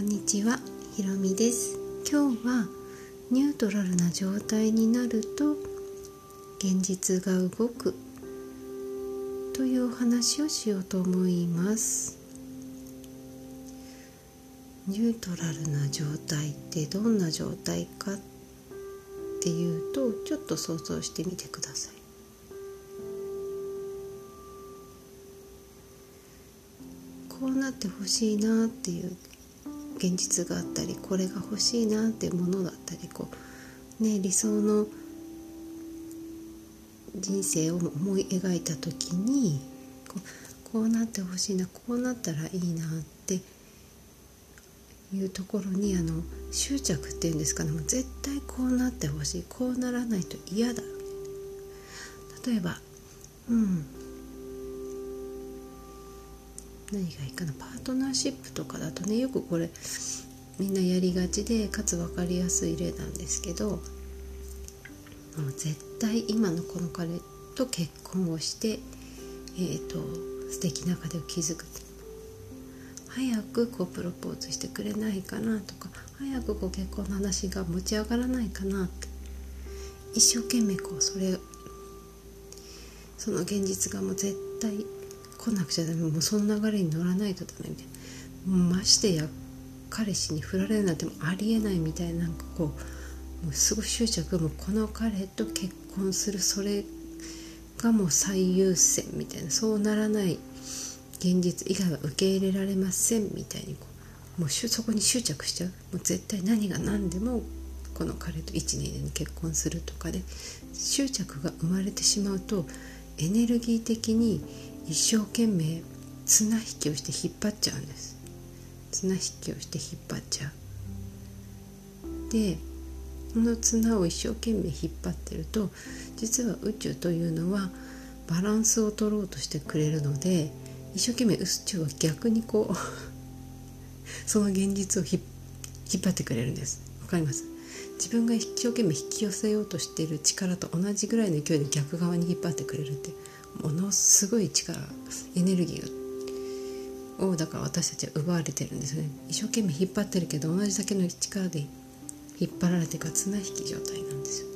こんにちは、ひろみです。今日はニュートラルな状態になると現実が動くというお話をしようと思います。ニュートラルな状態ってどんな状態かっていうとちょっと想像してみてください。こうなってほしいなっていう現実があったりこれが欲しいなっていうものだったりこう、ね、理想の人生を思い描いた時にこうなってほしいなこうなったらいいなっていうところにあの執着っていうんですかね。もう絶対こうなってほしい。こうならないと嫌だ。例えばうん。何がいいかな。パートナーシップとかだとねよくこれみんなやりがちでかつ分かりやすい例なんですけどもう絶対今のこの彼と結婚をして、えーと、素敵な家庭を築く。早くこうプロポーズしてくれないかなとか早くこう結婚の話が持ち上がらないかなって。一生懸命こうそれその現実がもう絶対来なくちゃダメもうその流れに乗らないとダメみたいなましてや彼氏に振られるなんてもありえないみたいななんかこうもうすごい執着もうこの彼と結婚するそれがもう最優先みたいなそうならない現実以外は受け入れられませんみたいにこうもうそこに執着しちゃうもう絶対何が何でもこの彼と1年で結婚するとかで執着が生まれてしまうとエネルギー的に一生懸命綱引きをして引っ張っちゃうんです。綱引きをして引っ張っちゃう。でこの綱を一生懸命引っ張ってると実は宇宙というのはバランスを取ろうとしてくれるので一生懸命宇宙は逆にこう その現実を引っ張ってくれるんです。わかります？自分が一生懸命引き寄せようとしている力と同じぐらいの勢いで逆側に引っ張ってくれるって。ものすごい力エネルギーをだから私たちは奪われてるんですね。一生懸命引っ張ってるけど同じだけの力で引っ張られてか綱引き状態なんですよ。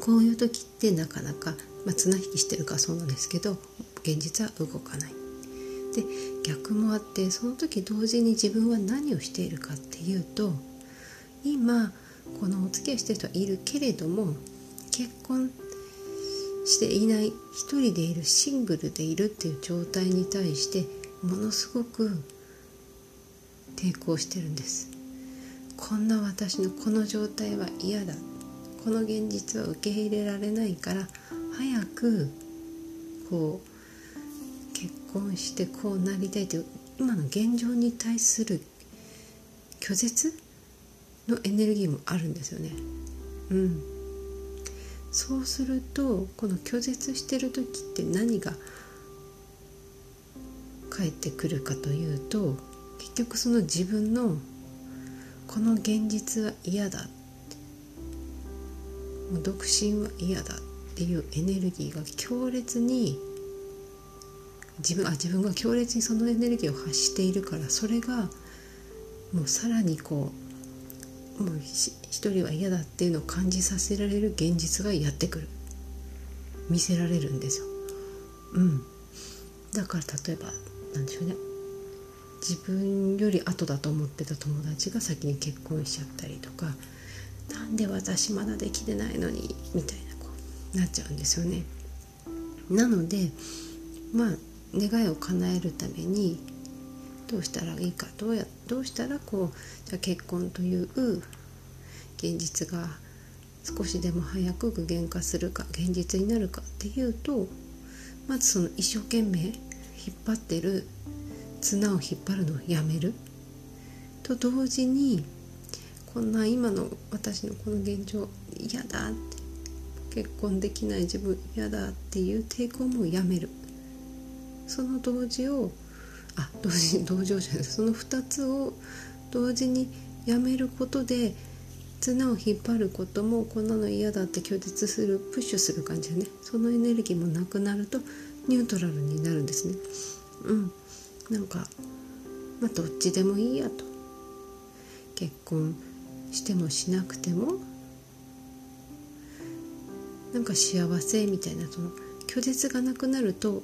こういう時ってなかなか、まあ、綱引きしてるからそうなんですけど現実は動かない。で逆もあってその時同時に自分は何をしているかっていうと今このお付き合いしてる人はいるけれども結婚していない一人でいるシングルでいるっていう状態に対してものすごく抵抗してるんです。こんな私のこの状態は嫌だ。この現実は受け入れられないから早くこう結婚してこうなりたいという今の現状に対する拒絶のエネルギーもあるんですよね。うん、そうするとこの拒絶してる時って何が返ってくるかというと結局その自分のこの現実は嫌だもう独身は嫌だっていうエネルギーが強烈に自分あ自分が強烈にそのエネルギーを発しているからそれがもうさらにこうもう一人は嫌だっていうのを感じさせられる現実がやってくる見せられるんですよ。うん、だから例えばなんでしょうね自分より後だと思ってた友達が先に結婚しちゃったりとかなんで私まだできてないのにみたいなこうなっちゃうんですよね。なのでまあ願いを叶えるためにどうしたらいいかどうやどうしたらこうじゃ結婚という現実が少しでも早く具現化するか現実になるかっていうとまずその一生懸命引っ張ってる綱を引っ張るのをやめる。と同時にこんな今の私のこの現状嫌だって結婚できない自分嫌だっていう抵抗もやめる。その同時をあ同時同情じゃないその2つを同時にやめることで綱を引っ張ることもこんなの嫌だって拒絶するプッシュする感じでね。そのエネルギーもなくなるとニュートラルになるんですね。うん。なんかまあどっちでもいいやと。結婚してもしなくてもなんか幸せみたいなその拒絶がなくなると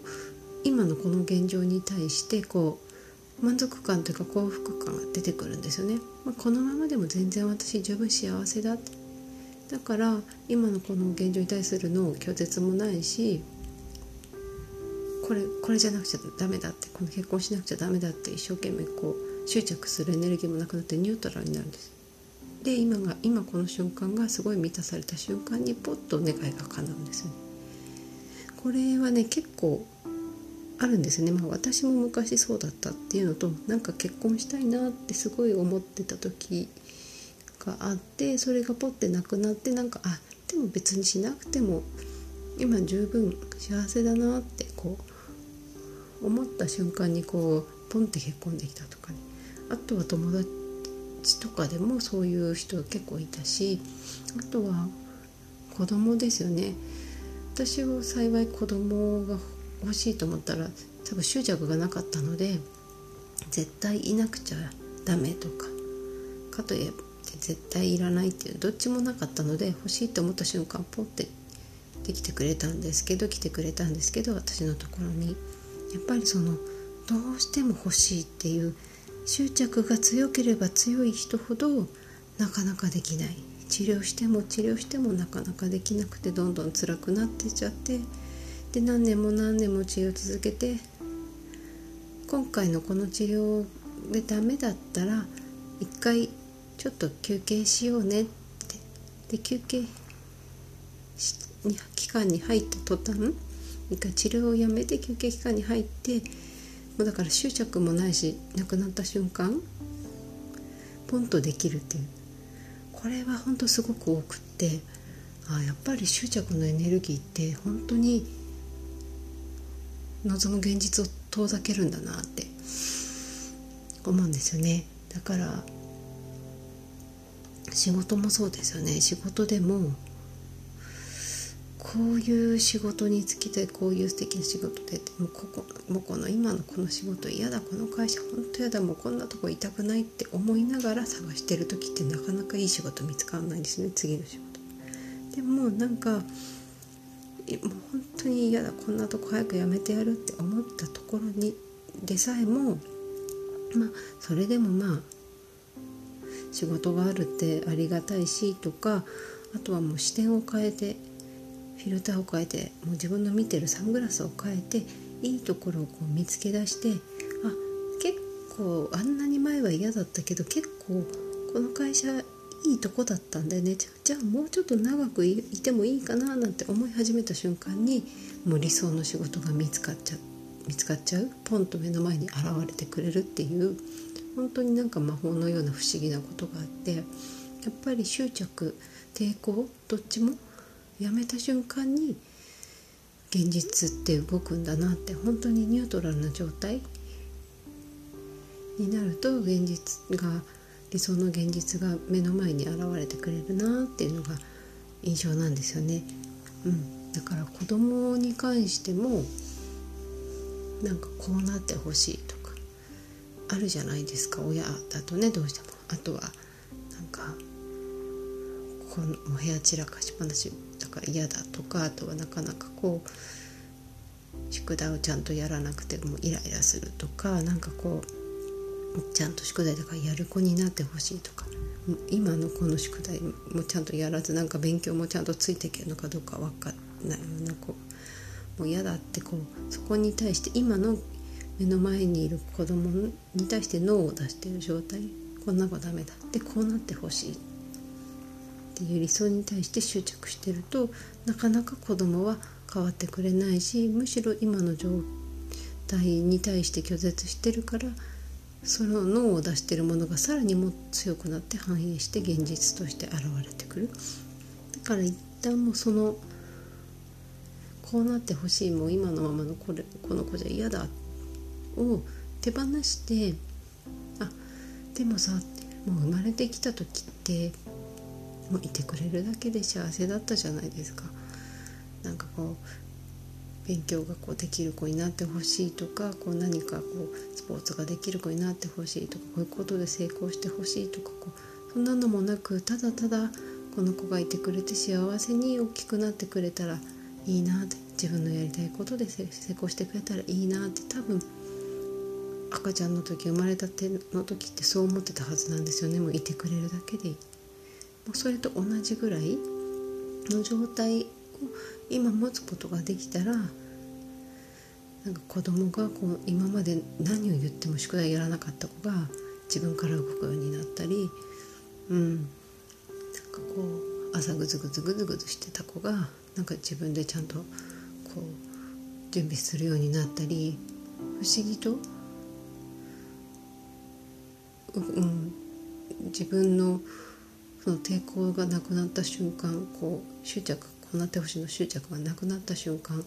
今のこの現状に対してこう満足感というか幸福感が出てくるんですよね、まあ、このままでも全然私十分幸せだだから今のこの現状に対するの拒絶もないしこれこれじゃなくちゃダメだってこの結婚しなくちゃダメだって一生懸命こう執着するエネルギーもなくなってニュートラルになるんです。で今が今この瞬間がすごい満たされた瞬間にポッと願いが叶うんですね。これはね結構あるんですね、まあ、私も昔そうだったっていうのとなんか結婚したいなってすごい思ってた時があってそれがポッてなくなってなんかあでも別にしなくても今十分幸せだなってこう思った瞬間にこうポンって結婚できたとかね。あとは友達とかでもそういう人結構いたしあとは子供ですよね。私は幸い子供が欲しいと思ったら多分執着がなかったので絶対いなくちゃダメとかかといって絶対いらないっていうどっちもなかったので欲しいと思った瞬間ポンってできてくれたんですけど来てくれたんですけど私のところに。やっぱりそのどうしても欲しいっていう執着が強ければ強い人ほどなかなかできない。治療しても治療してもなかなかできなくてどんどん辛くなってちゃってで何年も何年も治療を続けて今回のこの治療でダメだったら一回ちょっと休憩しようねって。で休憩期間に入った途端一回治療をやめて休憩期間に入ってもうだから執着もないし亡くなった瞬間ポンとできるっていう。これは本当すごく多くってあやっぱり執着のエネルギーって本当に望む現実を遠ざけるんだなって思うんですよね。だから仕事もそうですよね。仕事でもこういう仕事に就きたいこういう素敵な仕事でもうここもうこの今のこの仕事嫌だこの会社本当嫌だもうこんなとこいたくないって思いながら探してる時ってなかなかいい仕事見つからないですね。次の仕事。でもなんかもう本当に嫌だこんなとこ早く辞めてやるって思ったところにでさえもまあそれでもまあ仕事があるってありがたいしとかあとはもう視点を変えてフィルターを変えてもう自分の見てるサングラスを変えていいところをこう見つけ出してあ結構あんなに前は嫌だったけど結構この会社いいとこだったんだよね。じゃあもうちょっと長くいてもいいかななんて思い始めた瞬間にもう理想の仕事が見つかっちゃう見つかっちゃう？ポンと目の前に現れてくれるっていう本当になんか魔法のような不思議なことがあってやっぱり執着抵抗どっちもやめた瞬間に現実って動くんだなって本当にニュートラルな状態になると現実が理想の現実が目の前に現れてくれるなっていうのが印象なんですよね。うん、だから子供に関してもなんかこうなってほしいとかあるじゃないですか親だとねどうしても。あとはなんかこの部屋散らかしっぱなしだから嫌だとかあとはなかなかこう宿題をちゃんとやらなくてもイライラするとかなんかこうちゃんと宿題だからやる子になってほしいとか今のこの宿題もちゃんとやらずなんか勉強もちゃんとついていけるのかどうか分かんないようなこうもう嫌だってこうそこに対して今の目の前にいる子供に対して脳を出してる状態。こんな子ダメだってこうなってほしいっていう理想に対して執着してるとなかなか子供は変わってくれないしむしろ今の状態に対して拒絶してるからその脳を出してるものがさらにも強くなって反映して現実として現れてくるだから一旦もうそのこうなってほしいもう今のままのこれこの子じゃ嫌だを手放してあでもさもう生まれてきた時ってもういてくれるだけで幸せだったじゃないですか。なんかこう勉強がこうできる子になってほしいとかこう何かこうスポーツができる子になってほしいとかこういうことで成功してほしいとかこうそんなのもなくただただこの子がいてくれて幸せに大きくなってくれたらいいなって自分のやりたいことで成功してくれたらいいなって多分赤ちゃんの時生まれたての時ってそう思ってたはずなんですよね。もういてくれるだけでいい。もうそれと同じぐらいの状態を今持つことができたらなんか子供がこう今まで何を言っても宿題やらなかった子が自分から動くようになったりうん。なんかこう朝ぐずぐずぐずぐずしてた子がなんか自分でちゃんとこう準備するようになったり不思議とうん、自分のその抵抗がなくなった瞬間こう執着こうなってほしいの執着がなくなった瞬間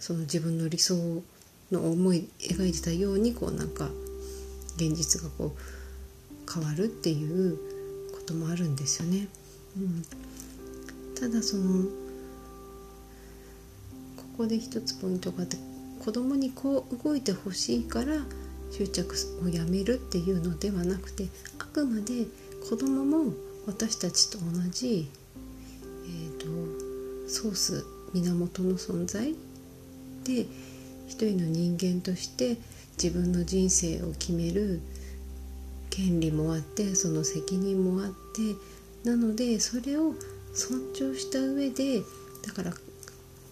その自分の理想の思い描いてたようにこうなんか現実がこう変わるっていうこともあるんですよね。うん、ただそのここで一つポイントがあって子供にこう動いてほしいから執着をやめるっていうのではなくてあくまで子供も私たちと同じ、ソース源の存在で一人の人間として自分の人生を決める権利もあってその責任もあってなのでそれを尊重した上でだから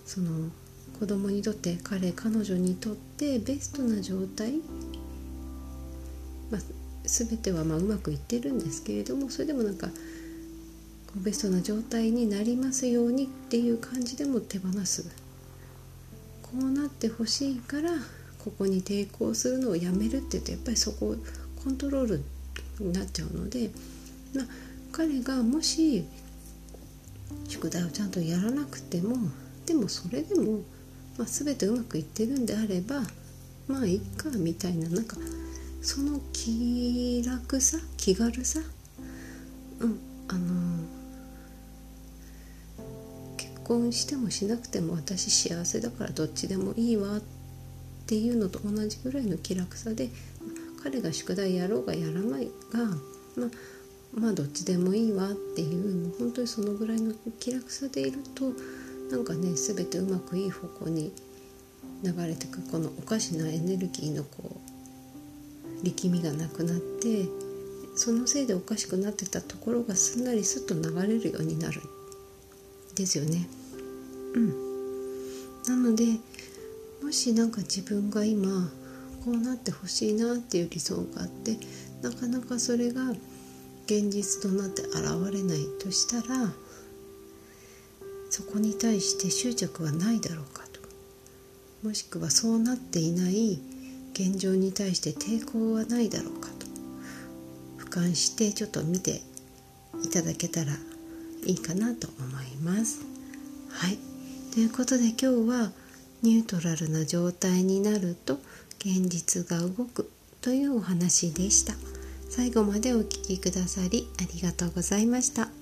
その子供にとって彼彼女にとってベストな状態まあ、全てはまうまくいってるんですけれどもそれでもなんかベストな状態になりますようにっていう感じでも手放す。こうなってほしいからここに抵抗するのをやめるって言うとやっぱりそこコントロールになっちゃうので、まあ、彼がもし宿題をちゃんとやらなくてもでもそれでも、まあ、全てうまくいってるんであればまあいいかみたいななんかその気楽さ気軽さうんあの結婚してもしなくても私幸せだからどっちでもいいわっていうのと同じぐらいの気楽さで彼が宿題やろうがやらないがまあまあどっちでもいいわっていうもう本当にそのぐらいの気楽さでいるとなんかね全てうまくいい方向に流れてくこのおかしなエネルギーのこう力みがなくなってそのせいでおかしくなってたところがすんなりすっと流れるようになるですよね。うん、なのでもし何か自分が今こうなってほしいなっていう理想があってなかなかそれが現実となって現れないとしたらそこに対して執着はないだろうかと。もしくはそうなっていない現状に対して抵抗はないだろうかと。俯瞰してちょっと見ていただけたらいいかなと思います。はい。ということで今日はニュートラルな状態になると現実が動くというお話でした。最後までお聴きくださりありがとうございました。